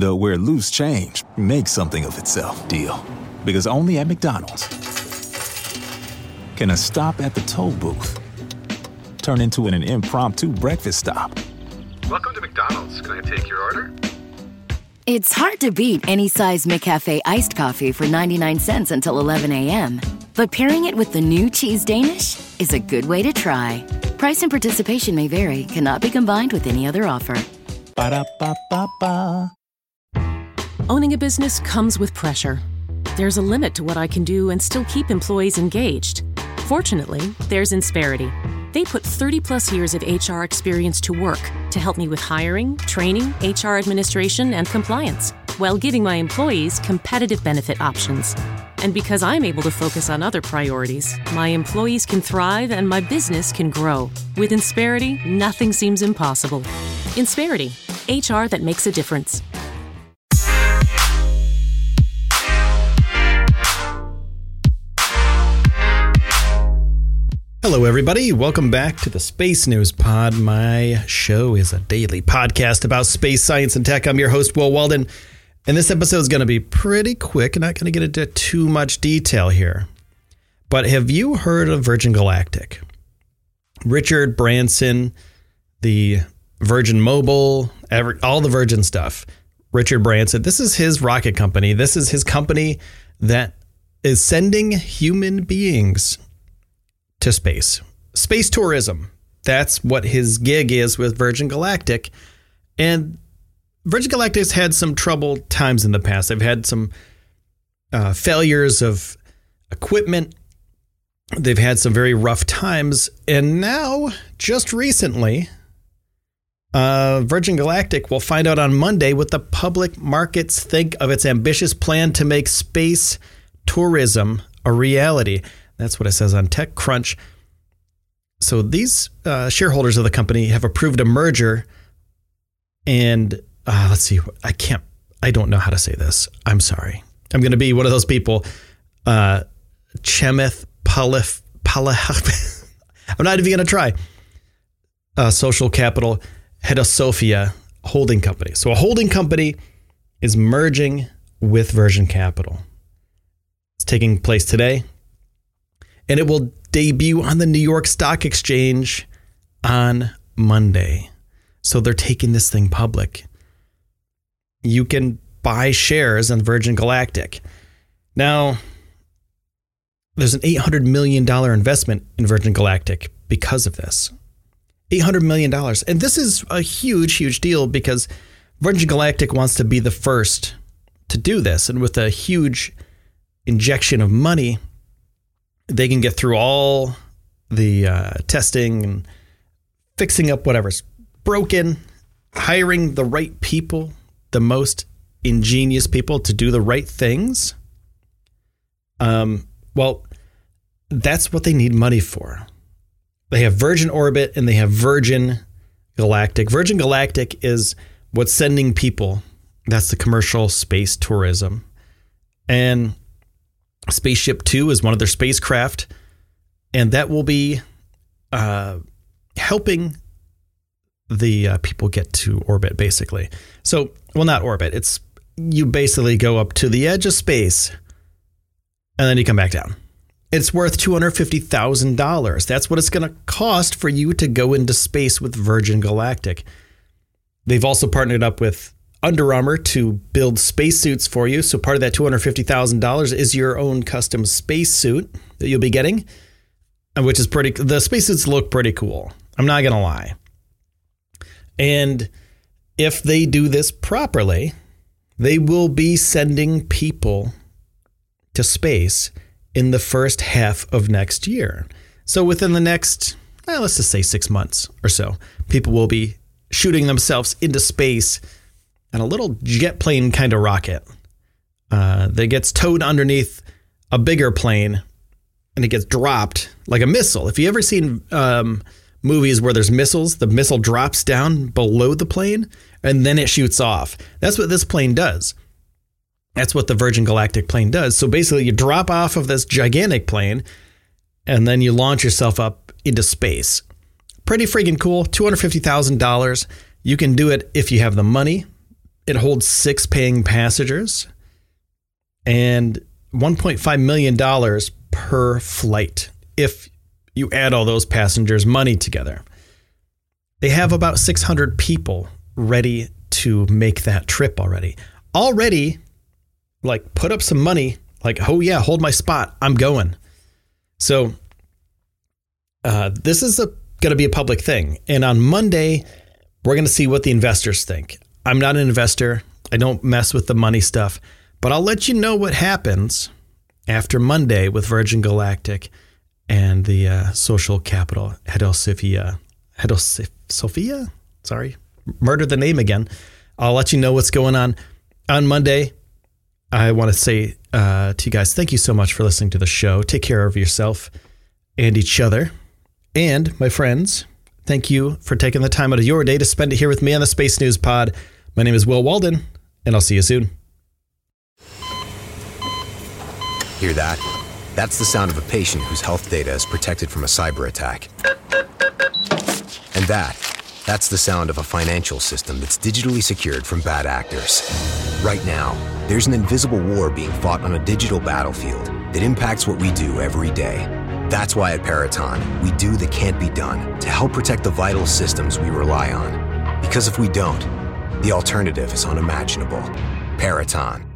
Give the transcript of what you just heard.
The where loose change makes something of itself deal. Because only at McDonald's can a stop at the toll booth turn into an, impromptu breakfast stop. Welcome to McDonald's. Can I take your order? It's hard to beat any size McCafe iced coffee for 99 cents until 11 a.m. But pairing it with the new Cheese Danish is a good way to try. Price and participation may vary, cannot be combined with any other offer. Ba-da-ba-ba-ba. Owning a business comes with pressure. There's a limit to what I can do and still keep employees engaged. Fortunately, there's Insperity. They put 30 plus years of HR experience to work to help me with hiring, training, HR administration, and compliance, while giving my employees competitive benefit options. And because I'm able to focus on other priorities, my employees can thrive and my business can grow. With Insperity, nothing seems impossible. Insperity, HR that makes a difference. Hello, everybody. Welcome back to the Space News Pod. My show is a daily podcast about space science and tech. I'm your host, Will Walden. And this episode is going to be pretty quick. Not going to get into too much detail here. But have you heard of Virgin Galactic? Richard Branson, the Virgin Mobile, every, all the Virgin stuff. Richard Branson, this is his rocket company. This is his company that is sending human beings to space. Space tourism. That's what his gig is with Virgin Galactic. And Virgin Galactic's had some troubled times in the past. They've had some uh, failures of equipment. They've had some very rough times. And now, just recently, uh, Virgin Galactic will find out on Monday what the public markets think of its ambitious plan to make space tourism a reality. That's what it says on TechCrunch. So these uh, shareholders of the company have approved a merger, and uh, let's see, I can't, I don't know how to say this. I'm sorry. I'm going to be one of those people. Uh, Palif Palih. I'm not even going to try. Uh, social Capital Hedosophia Holding Company. So a holding company is merging with Virgin Capital. It's taking place today and it will debut on the New York Stock Exchange on Monday. So they're taking this thing public. You can buy shares on Virgin Galactic. Now, there's an $800 million investment in Virgin Galactic because of this. $800 million. And this is a huge, huge deal because Virgin Galactic wants to be the first to do this. And with a huge injection of money, they can get through all the uh, testing and fixing up whatever's broken, hiring the right people, the most ingenious people to do the right things. Um, well, that's what they need money for. They have Virgin Orbit and they have Virgin Galactic. Virgin Galactic is what's sending people. That's the commercial space tourism. And Spaceship Two is one of their spacecraft, and that will be uh, helping the uh, people get to orbit, basically. So, well, not orbit. It's you basically go up to the edge of space, and then you come back down. It's worth two hundred fifty thousand dollars. That's what it's going to cost for you to go into space with Virgin Galactic. They've also partnered up with under Armour to build spacesuits for you. So part of that $250,000 is your own custom spacesuit that you'll be getting, uh, which is pretty the spacesuits look pretty cool. I'm not going to lie. And if they do this properly, they will be sending people to space in the first half of next year. So within the next, well, let's just say 6 months or so, people will be shooting themselves into space and a little jet plane kind of rocket uh, that gets towed underneath a bigger plane and it gets dropped like a missile. If you ever seen um, movies where there's missiles, the missile drops down below the plane and then it shoots off. That's what this plane does. That's what the Virgin Galactic plane does. So basically, you drop off of this gigantic plane and then you launch yourself up into space. Pretty freaking cool. $250,000. You can do it if you have the money it holds six paying passengers and $1.5 million per flight if you add all those passengers' money together. They have about 600 people ready to make that trip already. Already, like, put up some money, like, oh yeah, hold my spot, I'm going. So, uh, this is going to be a public thing. And on Monday, we're going to see what the investors think. I'm not an investor, I don't mess with the money stuff, but I'll let you know what happens after Monday with Virgin Galactic and the uh, social capital Hedosifia. Hedosifia? Sorry, murder the name again. I'll let you know what's going on on Monday. I want to say uh, to you guys, thank you so much for listening to the show. Take care of yourself and each other. And my friends, thank you for taking the time out of your day to spend it here with me on the Space News Pod. My name is Will Walden, and I'll see you soon. Hear that? That's the sound of a patient whose health data is protected from a cyber attack. And that, that's the sound of a financial system that's digitally secured from bad actors. Right now, there's an invisible war being fought on a digital battlefield that impacts what we do every day. That's why at Peraton, we do the can't be done to help protect the vital systems we rely on. Because if we don't, the alternative is unimaginable. Peraton